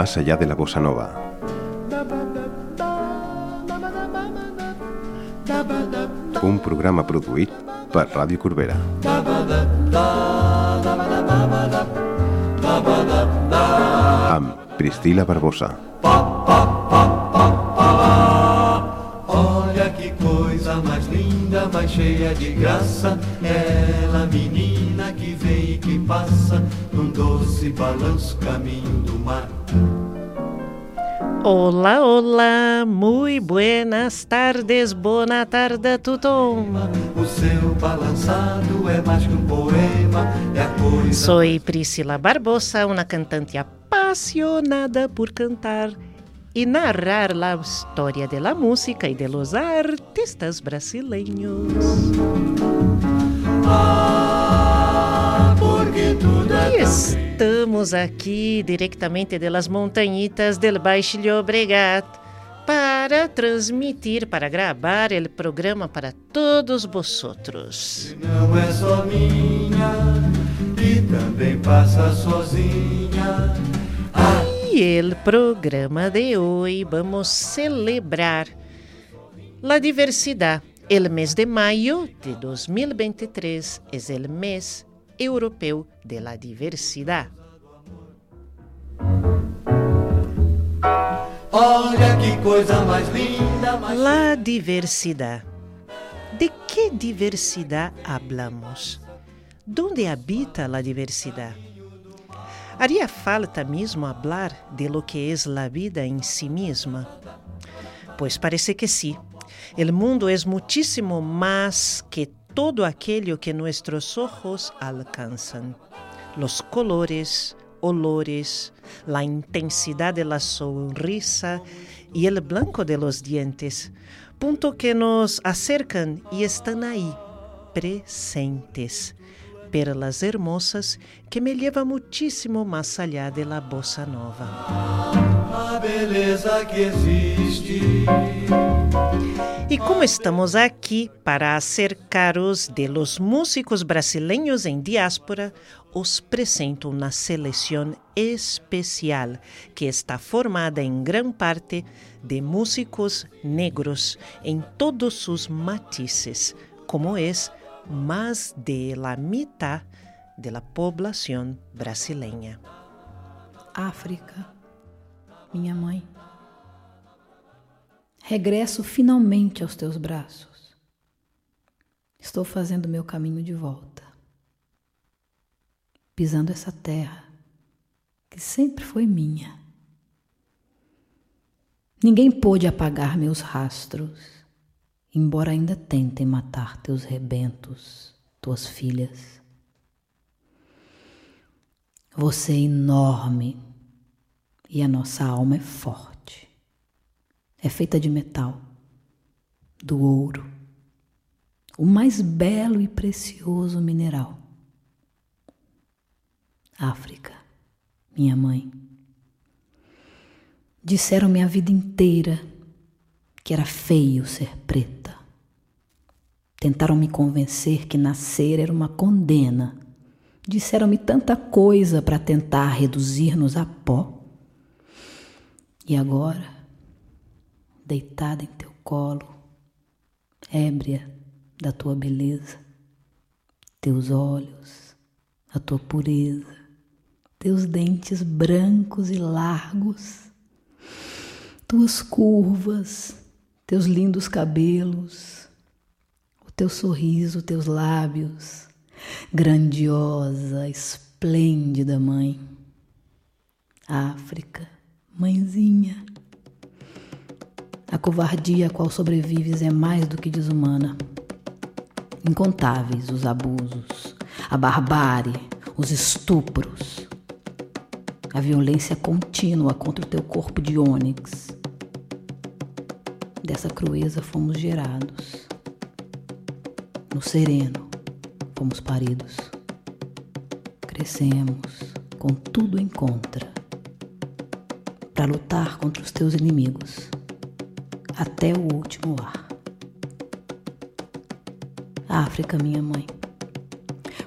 más allá de la bossa nova. Un programa produït per Ràdio Corbera. Amb Priscila Barbosa. Olha que coisa mais linda, mais cheia de graça. Ela, menina que vem e que passa, num doce balanço caminho do mar. Olá, olá, muito buenas tardes, boa tarde, tudo. O seu balançado é mais que um poema, é a coisa. Sou Priscila Barbosa, uma cantante apaixonada por cantar e narrar a história da música e de los artistas brasileiros. Ah, estamos aqui diretamente das montanhitas del Baixo Llobregat para transmitir, para gravar o programa para todos vosotros. não é só minha e também passa sozinha. Ah, E o programa de hoje vamos celebrar a diversidade. O mês de maio de 2023 é o mês europeu de la diversidade. olha que coisa mais linda, mais La diversidade. De que diversidade hablamos? Donde habita la diversidade? Haria falta mesmo hablar de lo que es la vida en sí misma? Pues parece que sí. El mundo es muchísimo más que todo aquello que nuestros ojos alcanzan. Los colores, olores, la intensidad de la sonrisa y el blanco de los dientes, punto que nos acercan y están ahí, presentes. Pérolas hermosas que me lleva muchísimo más allá de la bossa nova. a beleza que existe. E como estamos aqui para acercar-os de los músicos brasileiros em diáspora, os apresento uma seleção especial que está formada em grande parte de músicos negros em todos sus matices, como é mais de la mitad de la población brasileña. África, minha mãe. Regresso finalmente aos teus braços. Estou fazendo meu caminho de volta, pisando essa terra que sempre foi minha. Ninguém pôde apagar meus rastros, embora ainda tentem matar teus rebentos, tuas filhas. Você é enorme e a nossa alma é forte. É feita de metal, do ouro, o mais belo e precioso mineral. África, minha mãe. Disseram-me a vida inteira que era feio ser preta. Tentaram me convencer que nascer era uma condena. Disseram-me tanta coisa para tentar reduzir-nos a pó. E agora, deitada em teu colo, ébria da tua beleza, teus olhos, a tua pureza, teus dentes brancos e largos, tuas curvas, teus lindos cabelos, o teu sorriso, teus lábios, grandiosa, esplêndida mãe. África, mãezinha. A covardia a qual sobrevives é mais do que desumana. Incontáveis os abusos, a barbárie, os estupros, a violência contínua contra o teu corpo de ônix. Dessa crueza fomos gerados. No sereno fomos paridos. Crescemos com tudo em contra para lutar contra os teus inimigos até o último ar. África, minha mãe.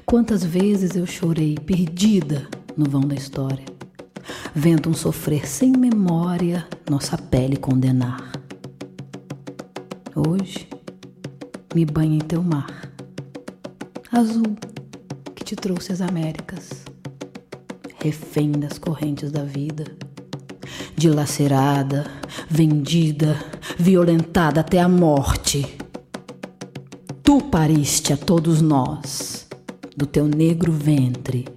Quantas vezes eu chorei perdida no vão da história. vendo um sofrer sem memória, nossa pele condenar. Hoje me banho em teu mar, azul que te trouxe as Américas, refém das correntes da vida, dilacerada, vendida, violentada até a morte. Tu pariste a todos nós, do teu negro ventre.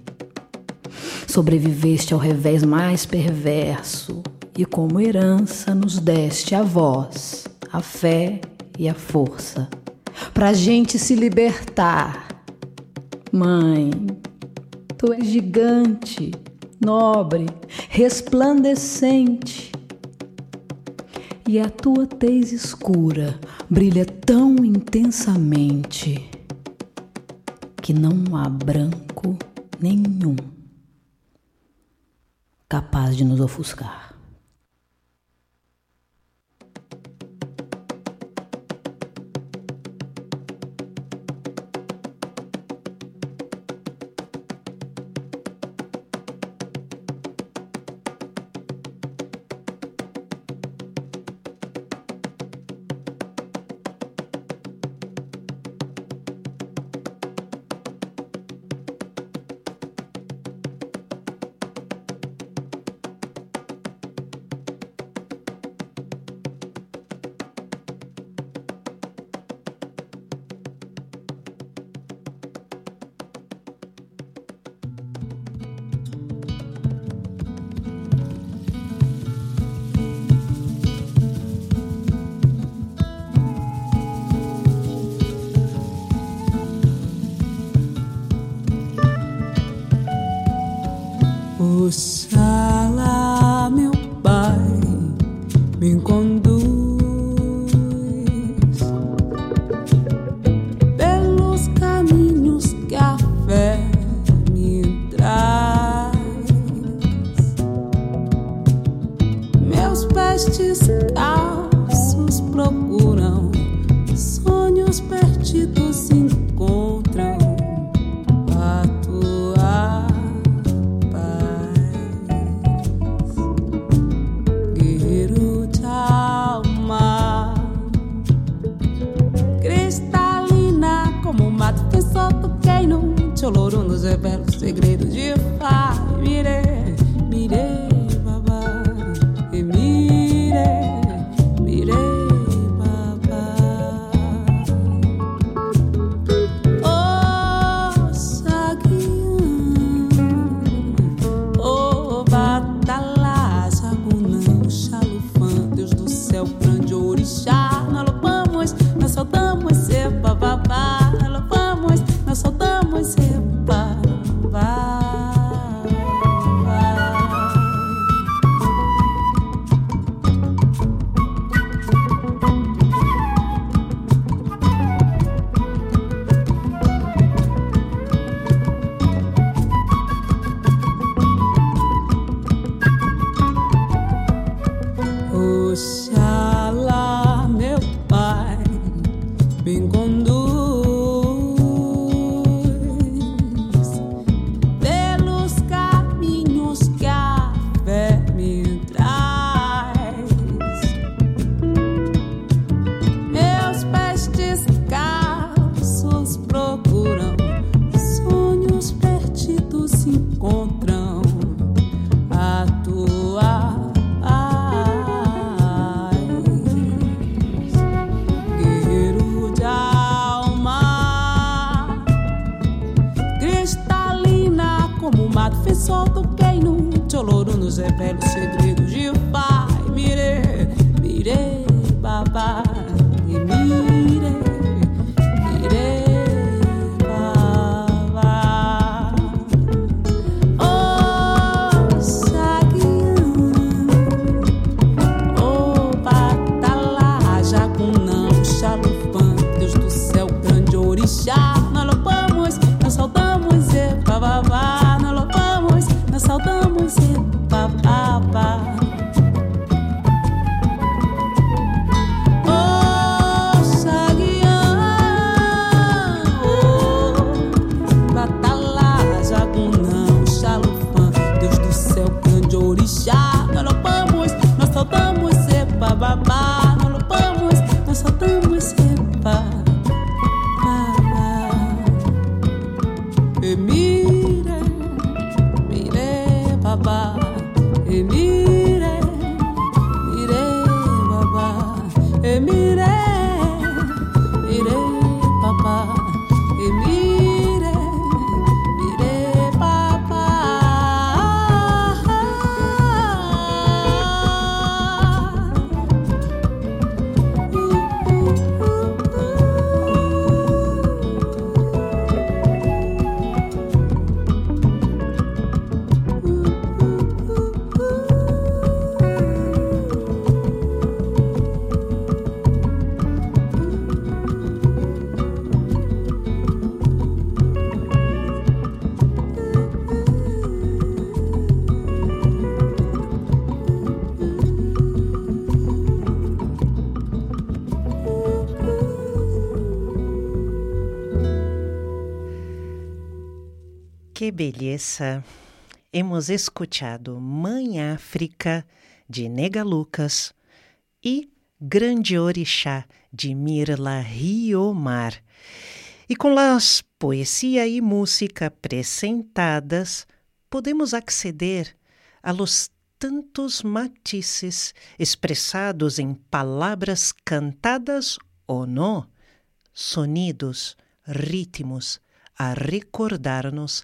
Sobreviveste ao revés mais perverso e, como herança, nos deste a voz, a fé e a força, pra gente se libertar. Mãe, tu és gigante, nobre, resplandecente. E a tua tez escura brilha tão intensamente que não há branco nenhum capaz de nos ofuscar. 下。Que beleza! Hemos escutado Mãe África, de Nega Lucas, e Grande Orixá, de Mirla Riomar. E com as poesia e música apresentadas, podemos acceder a los tantos matices expressados em palavras cantadas ou não, sonidos, ritmos, a recordar-nos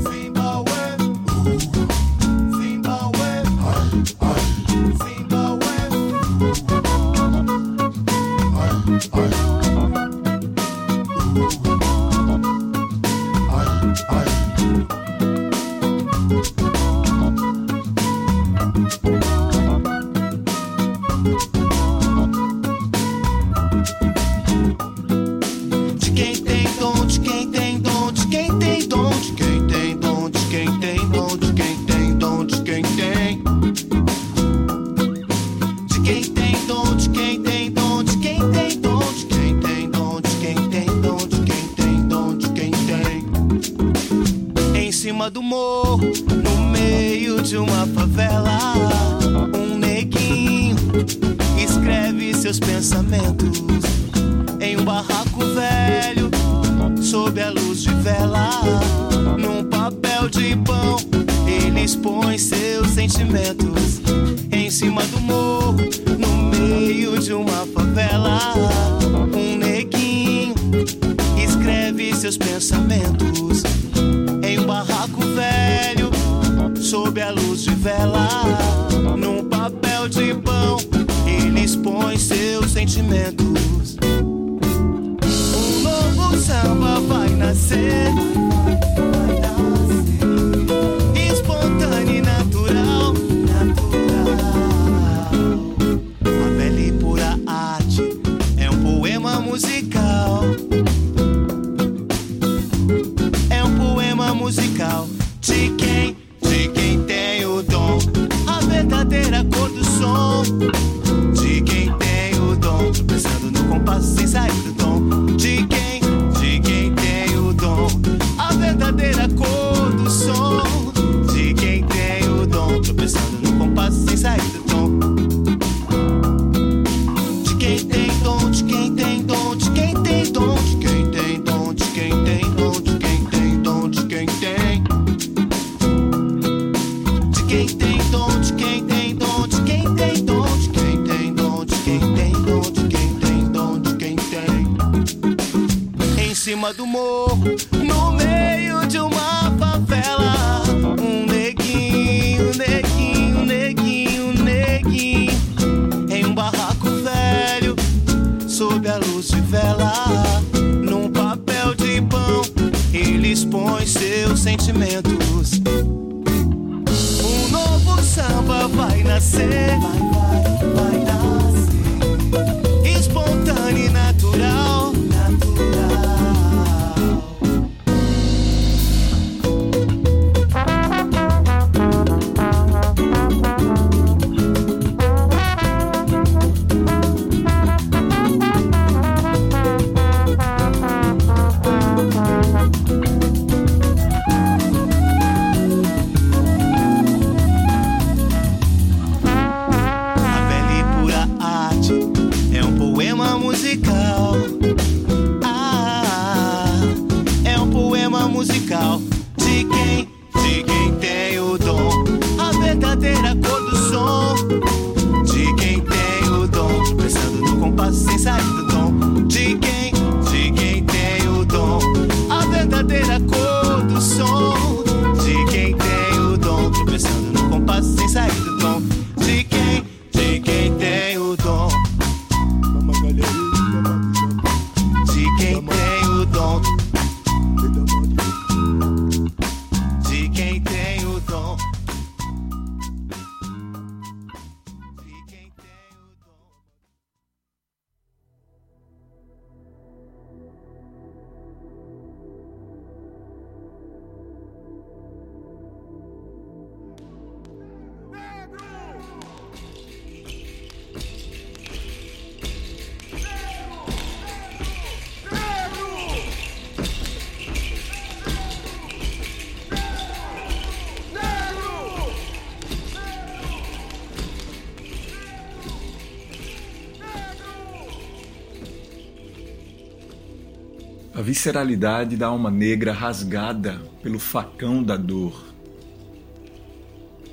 visceralidade da alma negra rasgada pelo facão da dor.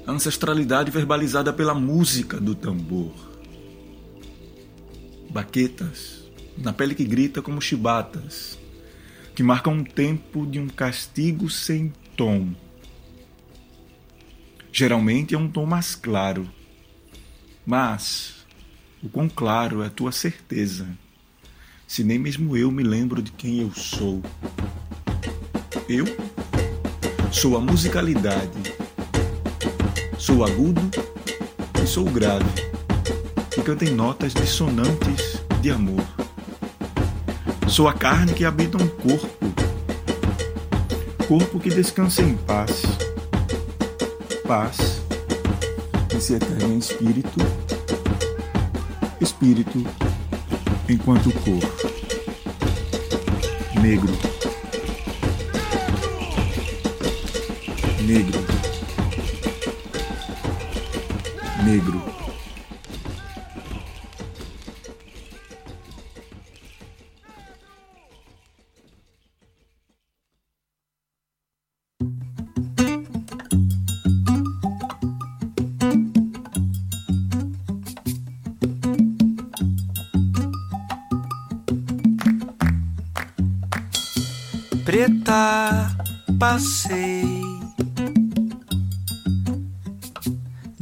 A ancestralidade verbalizada pela música do tambor. Baquetas, na pele que grita como chibatas, que marcam um tempo de um castigo sem tom. Geralmente é um tom mais claro, mas o quão claro é a tua certeza se nem mesmo eu me lembro de quem eu sou. Eu sou a musicalidade, sou agudo e sou grave, que canta em notas dissonantes de amor. Sou a carne que habita um corpo, corpo que descansa em paz, paz que se eterna em espírito, espírito enquanto cor. Negro. Negro. Passei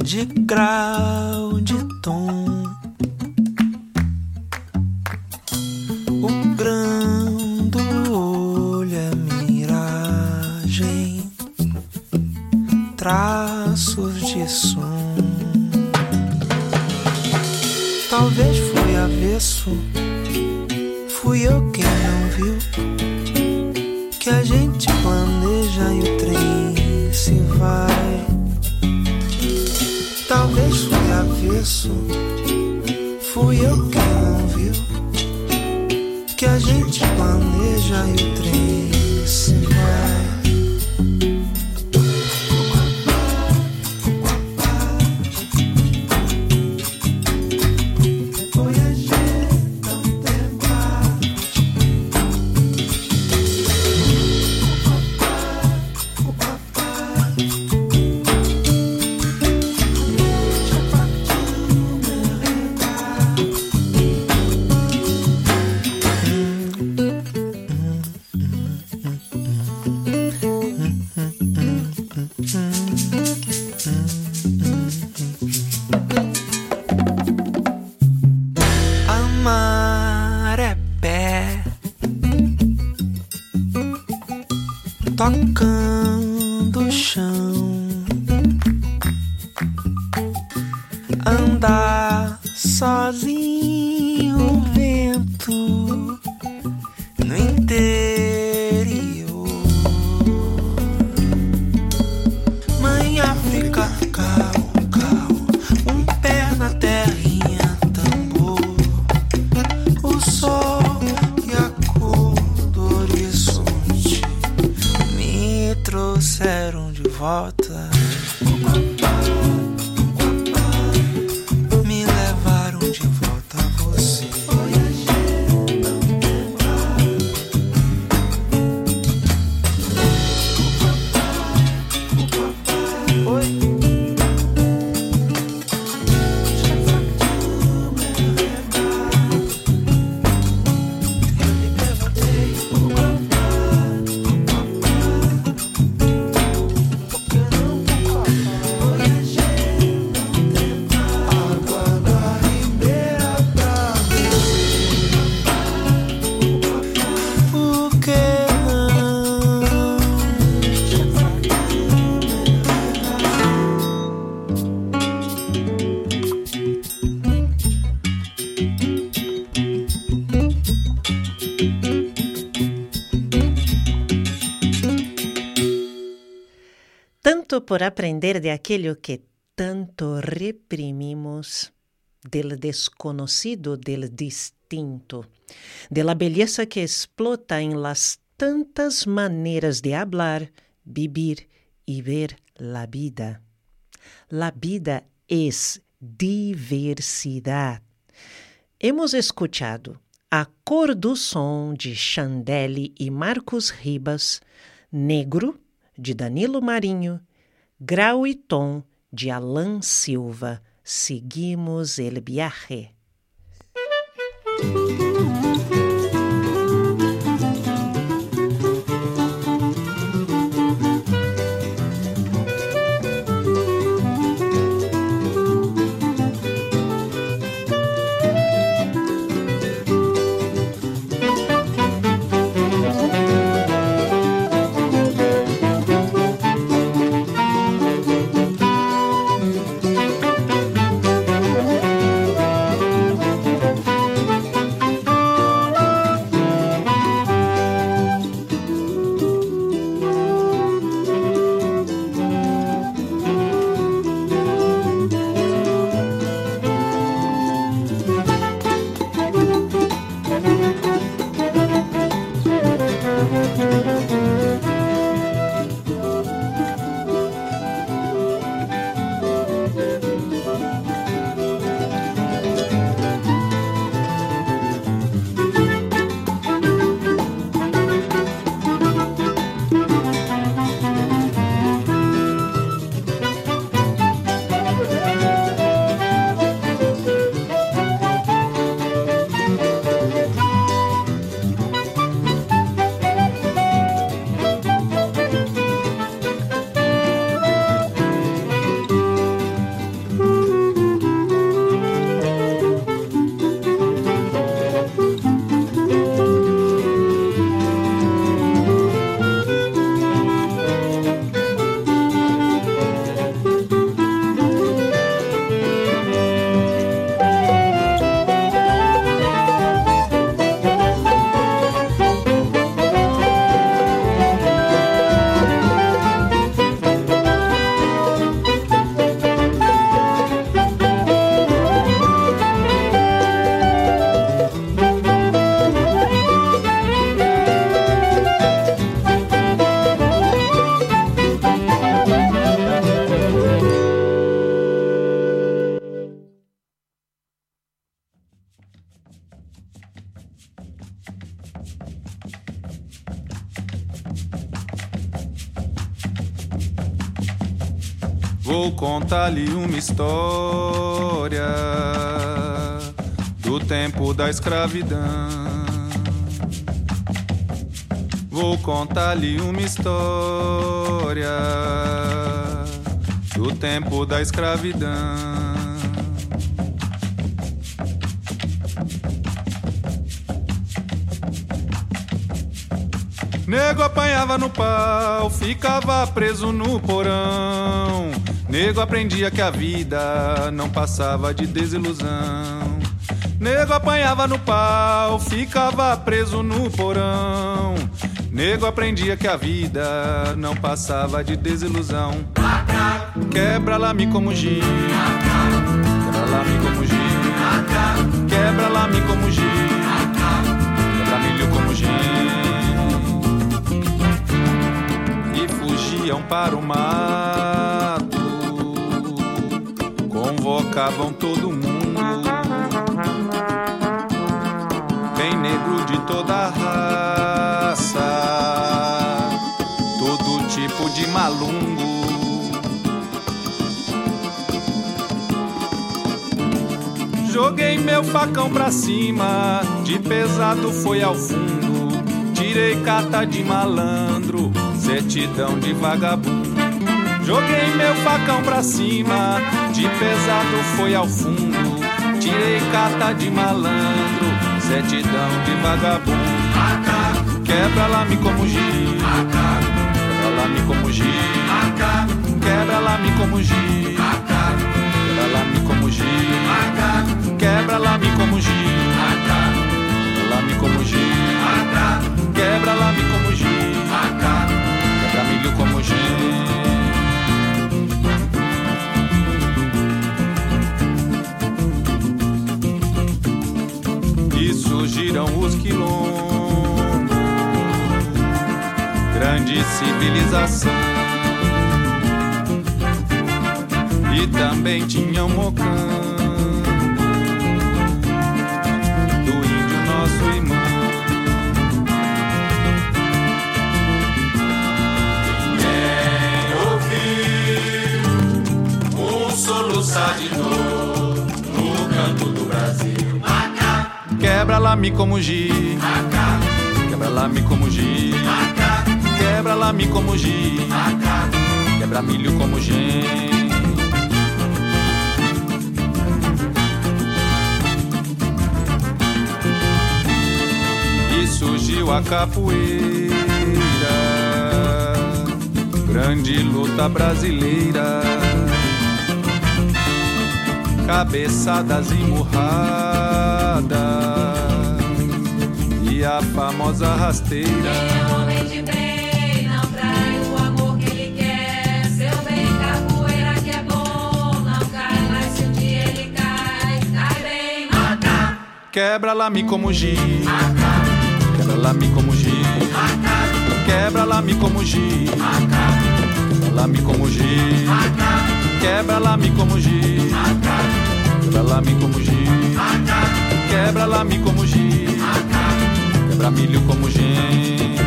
de grau fui eu que não viu que a gente planeja e o trem se vai. Por aprender de aquello que tanto reprimimos, del desconocido, del distinto, de la belleza que explota en las tantas maneras de hablar, vivir y ver la vida. La vida es diversidad. Hemos escuchado A Cor do Som de Chandelle e Marcos Ribas, Negro de Danilo Marinho, Grau e Tom de Alan Silva. Seguimos el viaje. Contar-lhe uma história do tempo da escravidão. Vou contar-lhe uma história do tempo da escravidão. Nego apanhava no pau, ficava preso no porão. Nego aprendia que a vida não passava de desilusão. Nego apanhava no pau, ficava preso no porão. Nego aprendia que a vida não passava de desilusão. Quebra lá me como giz. Quebra lá me como giz. Quebra lá me como giz. Quebra milho como giz. E fugiam para o mato. Convocavam todo mundo. Tem negro de toda raça. Todo tipo de malungo. Joguei meu facão pra cima, de pesado foi ao fundo. Tirei carta de malandro, certidão de vagabundo. Joguei meu facão pra cima, de pesado foi ao fundo. Tirei carta de malandro, certidão de vagabundo. Quebra lá me como giz, quebra lá me como giz, quebra lá me como giz, quebra lá me como giz, quebra lá me como giz, quebra lá me como giz, quebra lá me como giz, quebra milho como giz. surgiram os quilombos. Grande civilização. E também tinham mocão. Quebra lá me como giz, quebra lá me como giz, quebra lá me como giz, quebra milho como gente. E surgiu a capoeira, grande luta brasileira. Cabeçadas emurradas e a famosa rasteira. Homem de bem, não trai o amor que ele quer. Seu bem, capoeira que é bom, não cai, mas se um dia ele cai, cai bem. Quebra lá me como giz, quebra lá me como giz, quebra lá me como giz, quebra lá me como giz, quebra lá me como giz, quebra lá me como giz, quebra lá me como giz, quebra milho como gente.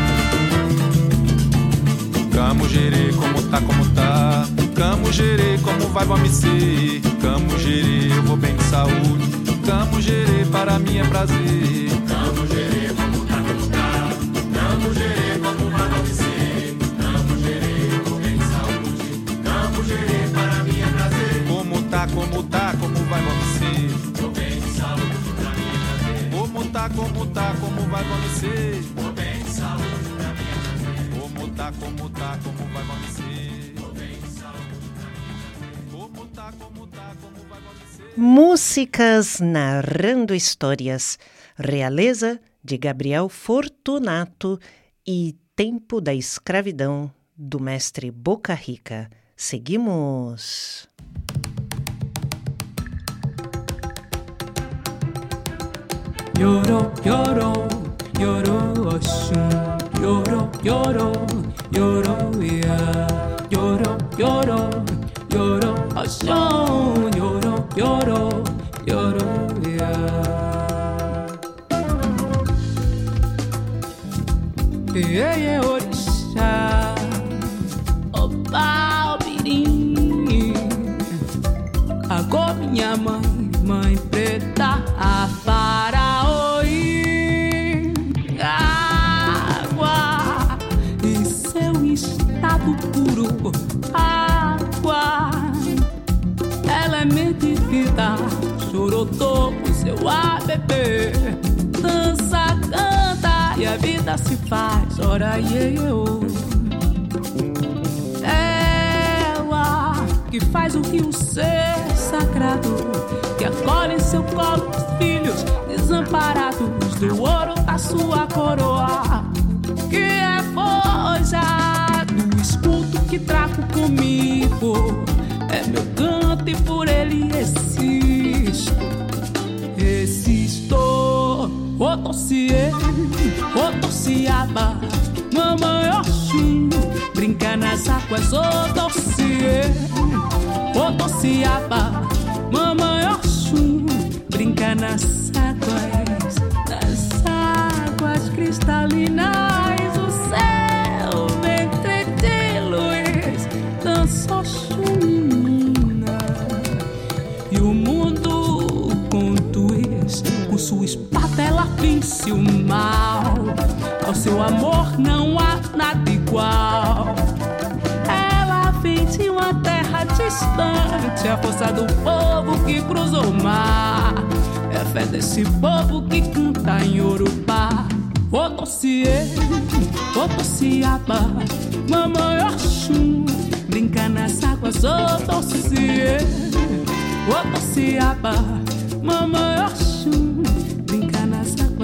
Camo gerê como tá, como tá. Camo gerê como vai, vamos ser. Camo gerê, eu vou bem de saúde. Camo gerê, para mim é prazer. Camo gerê como tá, como tá. Camo gerê como vai, vamos ser. Camo gerê, eu vou bem de saúde. Camo gerê, para mim é prazer. Como tá, como tá, como vai, vamos ser. Tá, como tá, como vai, ser. Vou bem de saúde, pra mim. Como tá, como tá, como vai, vamos ser. Bem de saúde. Como tá, como tá, como vai, ser. Músicas narrando histórias. Realeza de Gabriel Fortunato e Tempo da Escravidão do mestre Boca Rica. Seguimos. Lloro, lloro, lloro, Oshun. Lloro, lloro, lloro, yeah. Lloro, lloro, lloro, Oshun. Lloro, lloro, lloro, yeah. Yeah, yeah, orixá, oba, obirim. Agora minha mãe, mãe preta, a medida, chorotô com seu ABB. Dança, canta e a vida se faz, ora, iê, iê, oh. Ela que faz o rio ser sagrado, que acolhe em seu colo os filhos desamparados do ouro da sua coroa, que é forjado escudo que trago comigo. É meu canto e por ele existo. Existo, o dossiê, o dossiaba, mamãe Oxum, brinca nas águas, o dossiê, o dossiaba, mamãe Oxum, brinca nas águas, nas águas cristalinas, sua espada ela vence o mal. Ao seu amor não há nada igual. Ela vem de uma terra distante, a força do povo que cruzou o mar. É a fé desse povo que canta em Urubá. O dossiê, o dossiaba, mamãe Oxum, brinca nas águas, o dossiê. O dossiaba, mamãe Oxum,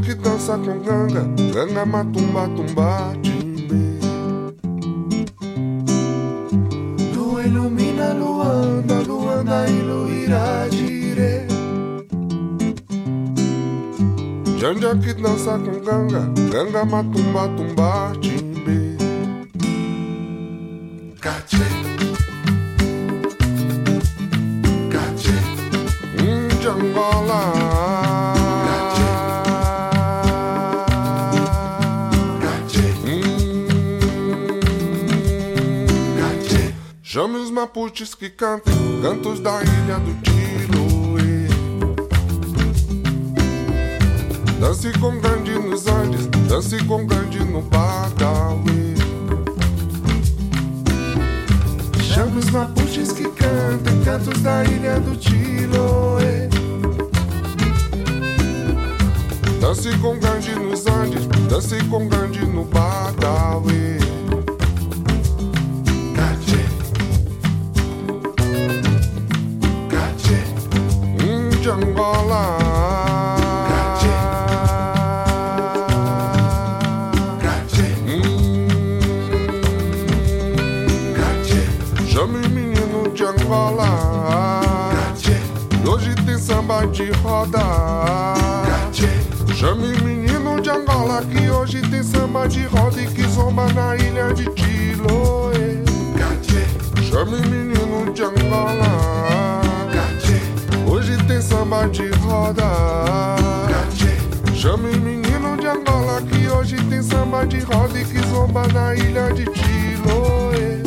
que dança com ganga, ganga matumba tumba timbe. Lua ilumina Luanda, Luanda e Luirajire. Janja que dança com ganga, ganga matumba tumba timbe. Mapuches que cantem cantos da ilha do Chiloé. Dance com grande nos Andes, dance com grande no Badawi. Chama os mapuches que cantam cantos da ilha do Chiloé. Dance com grande nos Andes, dance com grande no Badawi. Tem samba de roda. Cache. Chame menino de Angola que hoje tem samba de roda e que zomba na ilha de. Cache. Chame menino de Angola. Hoje tem samba de roda. Chame menino de Angola que hoje tem samba de roda e que zomba na ilha de Chiloé.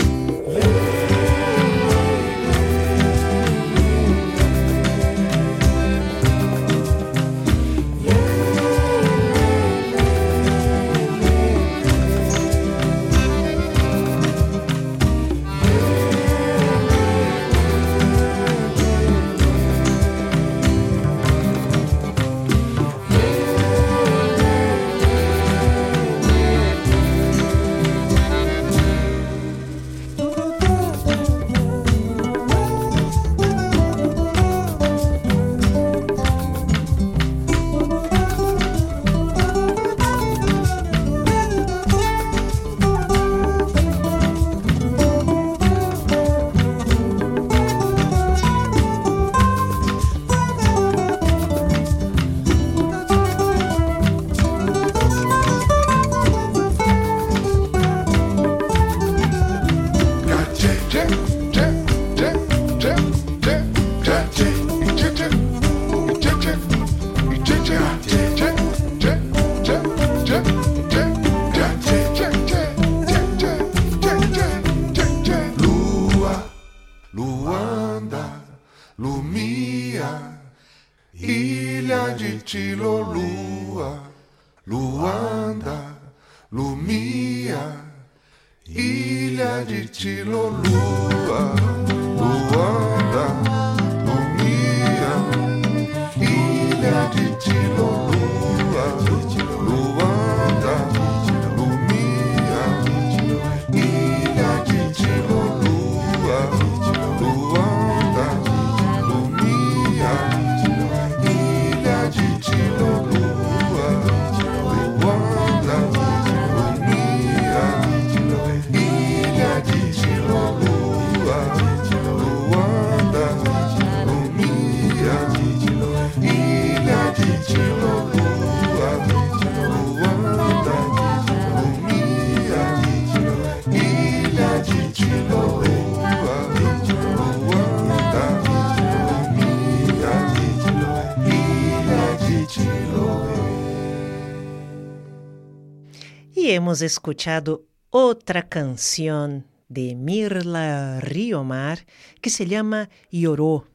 Hemos escuchado otra canción de Mirla Riomar que se llama Lloró.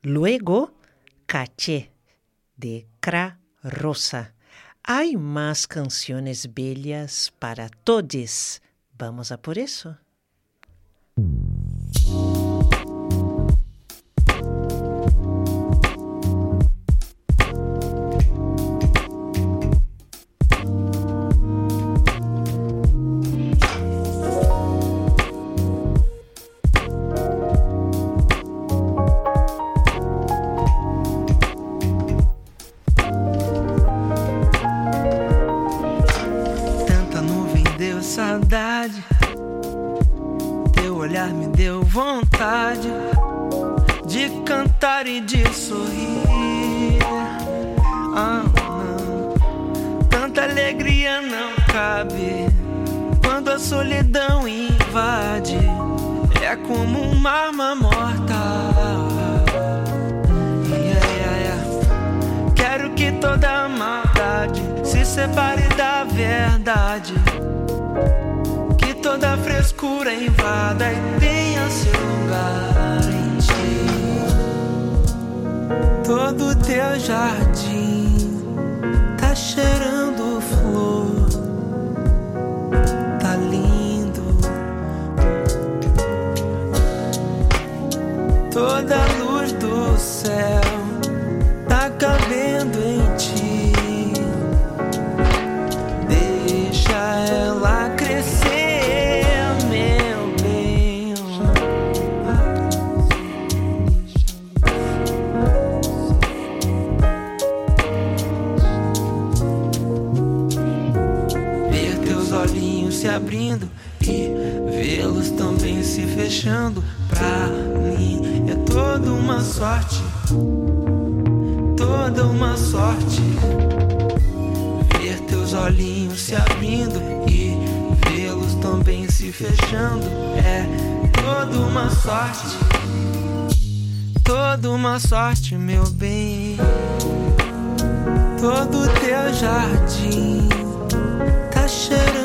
Luego, Caché de Cra Rosa. Hay más canciones bellas para todos. Vamos a por eso. vontade de cantar e de sorrir. Ah, não. Tanta alegria não cabe quando a solidão invade. É como uma arma morta. Yeah, yeah, yeah. Quero que toda maldade se separe da verdade toda frescura invada e tenha seu lugar em ti. Todo teu jardim tá cheirando flor, tá lindo. Toda luz do céu tá cabendo. sorte, toda uma sorte. Ver teus olhinhos se abrindo e vê-los também se fechando é toda uma sorte, toda uma sorte, meu bem. Todo teu jardim tá cheirando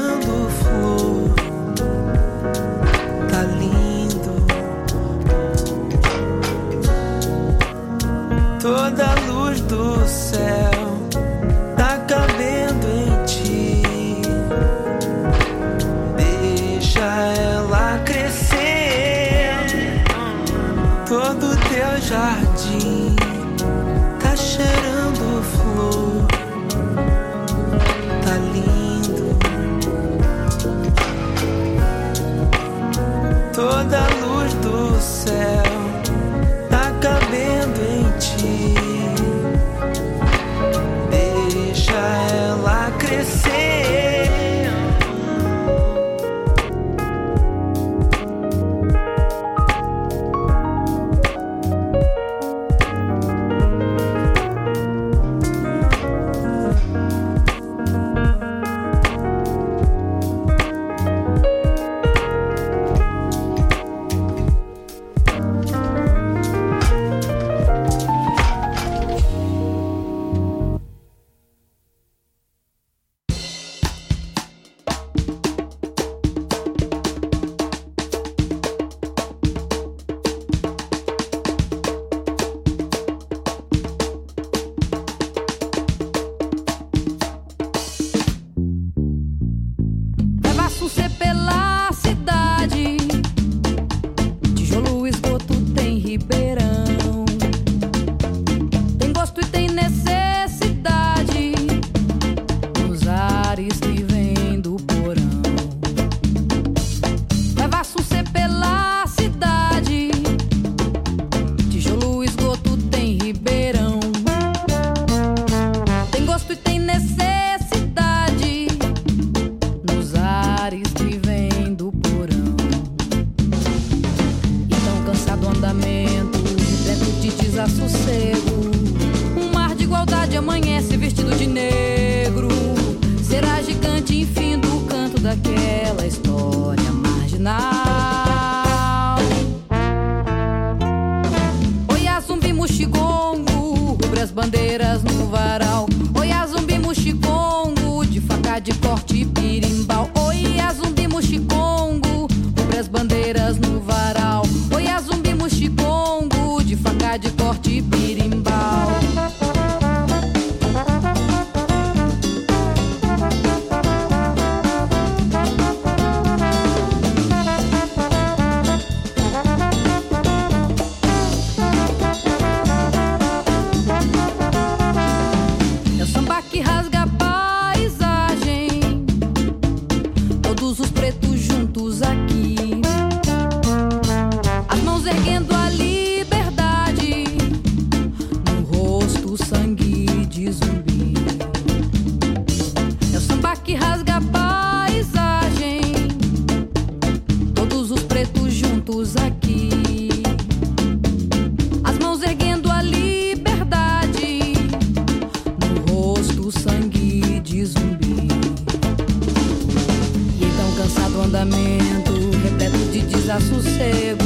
fundamento, repleto de desassossego.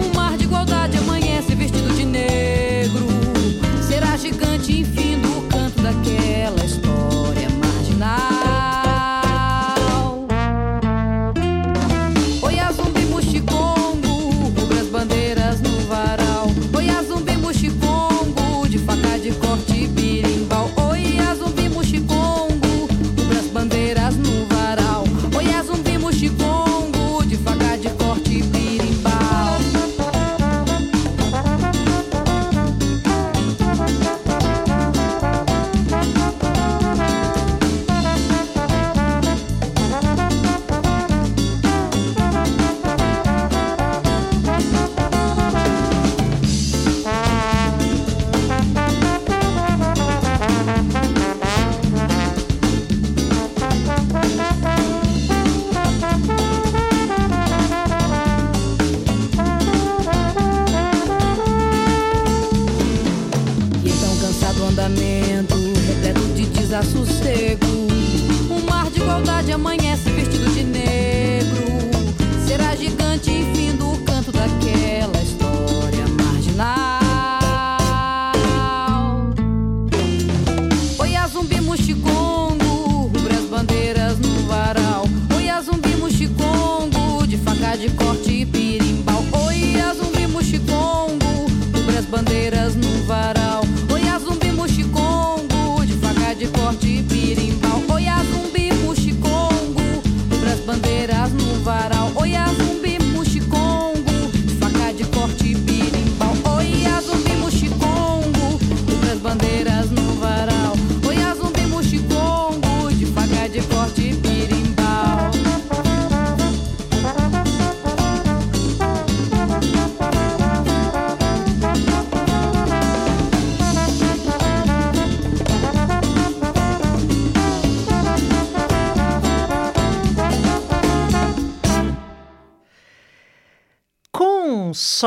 O mar de igualdade amanhece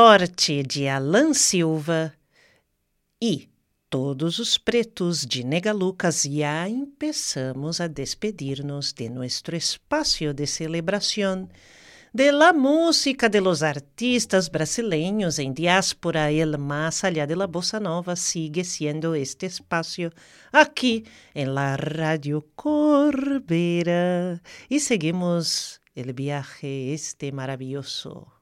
Sorte de Alan Silva e todos os pretos de Nega Lucas já empeçamos a despedir-nos de nosso espaço de celebração de la música de los artistas brasileños em diáspora, el más allá de la bossa nova sigue siendo este espaço aqui em la Radio Corbeira e seguimos el viaje este maravilhoso.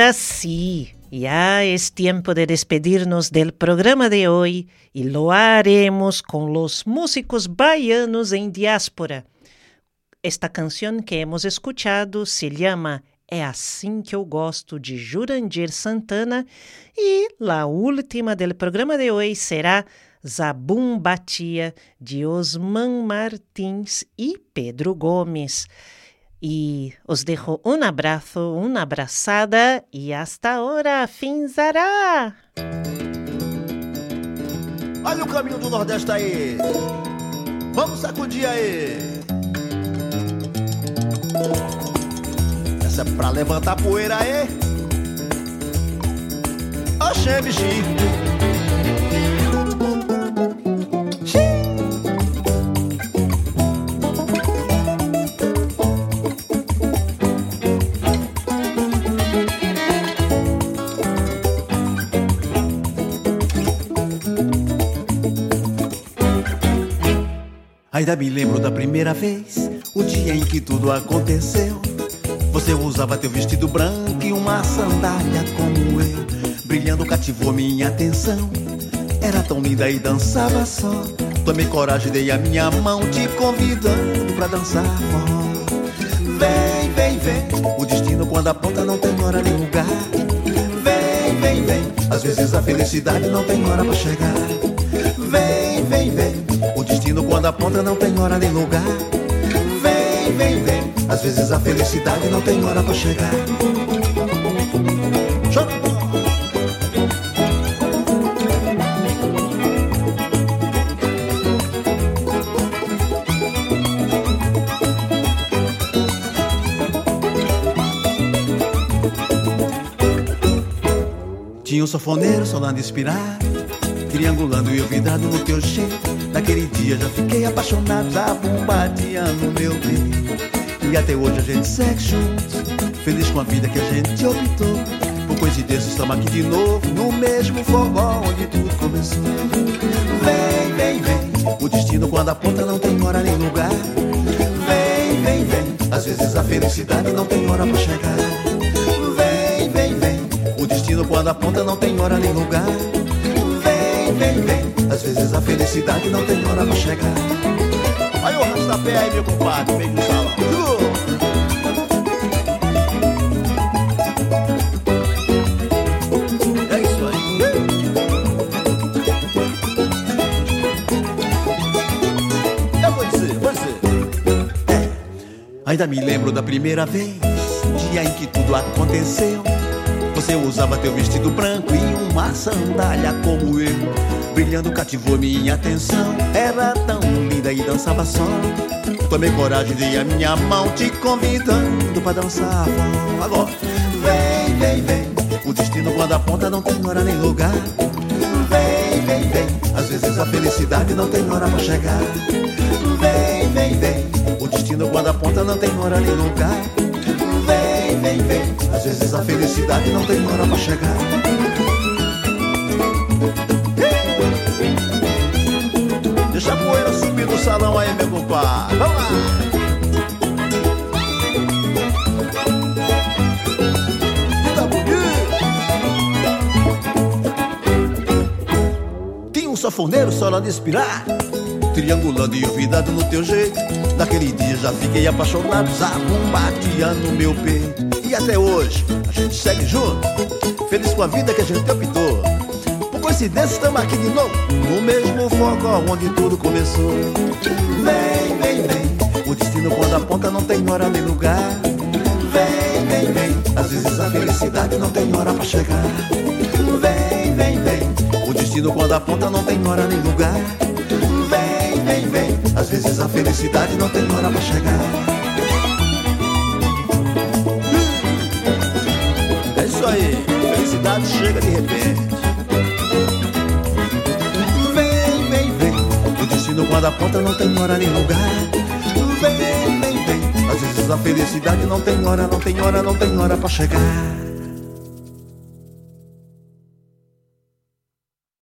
Ahora sí, ya es tiempo de despedirnos del programa de hoy y lo haremos con los músicos baianos en diáspora. Esta canção que hemos escuchado se llama É Assim Que Eu Gosto de Jurandir Santana e a última del programa de hoje será Zabum Batia de Osman Martins e Pedro Gomes. E os dejo um abraço, uma abraçada e hasta ahora, finzará! Olha o caminho do Nordeste aí. Vamos sacudir aí. Essa é pra levantar poeira aí. Oxê, bichinho. Ainda me lembro da primeira vez, o dia em que tudo aconteceu. Você usava teu vestido branco e uma sandália como eu. Brilhando cativou minha atenção. Era tão linda e dançava só. Tomei coragem, dei a minha mão, te convidando pra dançar forró. Vem, vem, vem. O destino quando aponta não tem hora nem lugar. Vem, vem, vem. Às vezes a felicidade não tem hora pra chegar. Vem, vem, vem. O destino quando aponta não tem hora nem lugar. Vem, vem, vem. Às vezes a felicidade não tem hora pra chegar. Tinha um sofoneiro solando inspirar, triangulando e ouvidado no teu jeito. Naquele dia já fiquei apaixonado, zabumbadia no meu peito. E até hoje a gente segue juntos, feliz com a vida que a gente optou. Por coincidência estamos aqui de novo, no mesmo forró onde tudo começou. Vem, vem, vem, o destino quando aponta não tem hora nem lugar. Vem, vem, vem, às vezes a felicidade não tem hora pra chegar. Vem, vem, vem, o destino quando aponta não tem hora nem lugar. Vem, vem, vem, às vezes a felicidade não tem hora pra chegar. Olha o rastapé aí, meu compadre, meio no salão. É isso aí. Vou dizer. É, ainda me lembro da primeira vez, dia em que tudo aconteceu. Você usava teu vestido branco e uma sandália como eu. Brilhando cativou minha atenção. Era tão linda e dançava só. Tomei coragem, dei a minha mão, te convidando pra dançar. Agora, vem, vem, vem. O destino quando aponta não tem hora nem lugar. Vem, vem, vem. Às vezes a felicidade não tem hora pra chegar. Vem, vem, vem. O destino quando aponta não tem hora nem lugar. Vem, vem, vem. Às vezes a felicidade não tem hora pra chegar. Deixa a poeira subir no salão aí, meu compadre. Vamos lá! Tinha um safoneiro solando inspirar, triangulando e ouvidado no teu jeito. Naquele dia já fiquei apaixonado, zabum no meu peito. E até hoje a gente segue junto, feliz com a vida que a gente optou. Coincidência estamos aqui de novo, no mesmo foco onde tudo começou. Vem, vem, vem, o destino quando aponta não tem hora nem lugar. Vem, vem, vem, às vezes a felicidade não tem hora pra chegar. Vem, vem, vem, o destino quando aponta não tem hora nem lugar. Vem, vem, vem, às vezes a felicidade não tem hora pra chegar. É isso aí, felicidade chega de repente. Quando aponta não tem hora nem lugar. Vem, vem, vem, às vezes a felicidade não tem hora, não tem hora, não tem hora pra chegar.